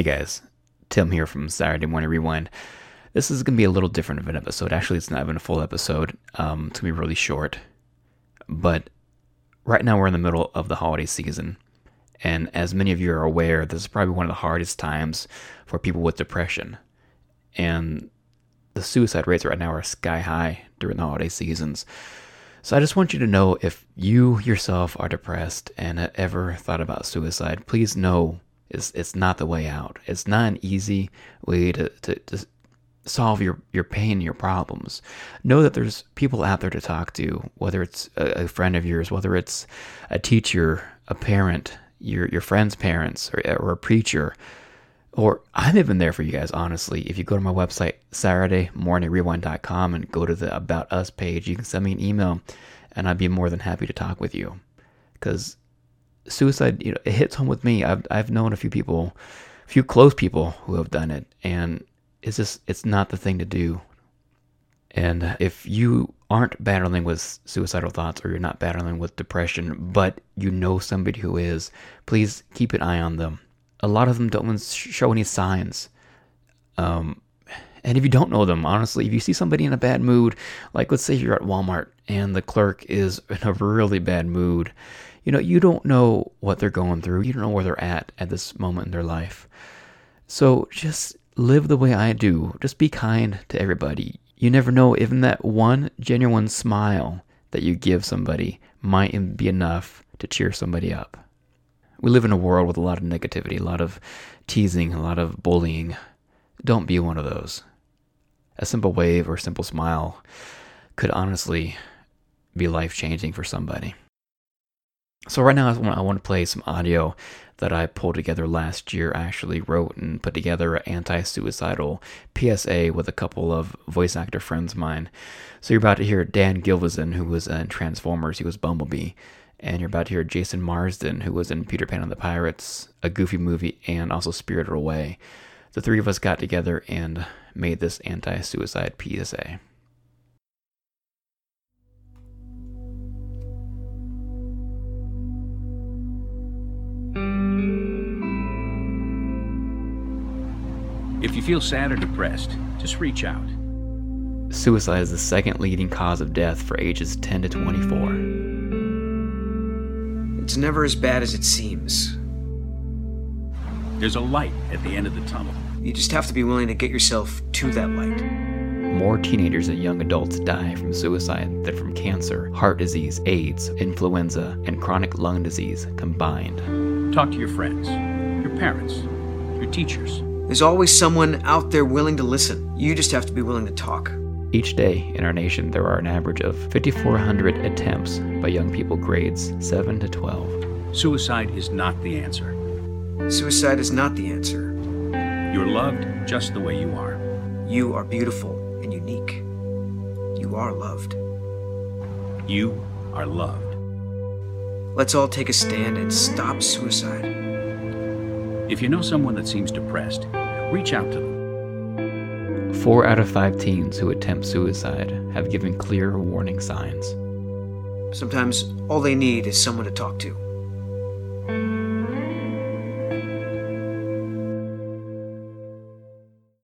Hey guys, Tim here from Saturday Morning Rewind. This is going to be a little different of an episode. Actually, it's not even a full episode. Um, it's going to be really short. But right now, we're in the middle of the holiday season. And as many of you are aware, this is probably one of the hardest times for people with depression. And the suicide rates right now are sky high during the holiday seasons. So I just want you to know if you yourself are depressed and ever thought about suicide, please know it's, it's not the way out. It's not an easy way to, to, to solve your, your pain, your problems. Know that there's people out there to talk to, whether it's a, a friend of yours, whether it's a teacher, a parent, your, your friend's parents, or, or a preacher, or I'm even there for you guys, honestly. If you go to my website, SaturdayMorningRewind.com, and go to the About Us page, you can send me an email, and I'd be more than happy to talk with you. Because suicide, you know, it hits home with me. I've I've known a few people, a few close people who have done it, and it's just it's not the thing to do. And if you aren't battling with suicidal thoughts or you're not battling with depression, but you know somebody who is, please keep an eye on them. A lot of them don't show any signs. Um, and if you don't know them, honestly, if you see somebody in a bad mood, like let's say you're at Walmart and the clerk is in a really bad mood, you know, you don't know what they're going through. You don't know where they're at at this moment in their life. So just live the way I do. Just be kind to everybody. You never know, even that one genuine smile that you give somebody might be enough to cheer somebody up. We live in a world with a lot of negativity, a lot of teasing, a lot of bullying. Don't be one of those. A simple wave or a simple smile could honestly be life changing for somebody. So right now I want, to play some audio that I pulled together last year. I actually wrote and put together an anti-suicidal PSA with a couple of voice actor friends of mine. So you're about to hear Dan Gilvezan, who was in Transformers. He was Bumblebee. And you're about to hear Jason Marsden, who was in Peter Pan and the Pirates, a goofy movie, and also Spirited Away. The three of us got together and made this anti-suicide PSA. If you feel sad or depressed, just reach out. Suicide is the second leading cause of death for ages 10 to 24. It's never as bad as it seems. There's a light at the end of the tunnel. You just have to be willing to get yourself to that light. More teenagers and young adults die from suicide than from cancer, heart disease, AIDS, influenza, and chronic lung disease combined. Talk to your friends, your parents, your teachers. There's always someone out there willing to listen. You just have to be willing to talk. Each day in our nation, there are an average of 5,400 attempts by young people grades 7 to 12. Suicide is not the answer. Suicide is not the answer. You're loved just the way you are. You are beautiful and unique. You are loved. You are loved. Let's all take a stand and stop suicide. If you know someone that seems depressed, reach out to them. Four out of five teens who attempt suicide have given clear warning signs. Sometimes all they need is someone to talk to.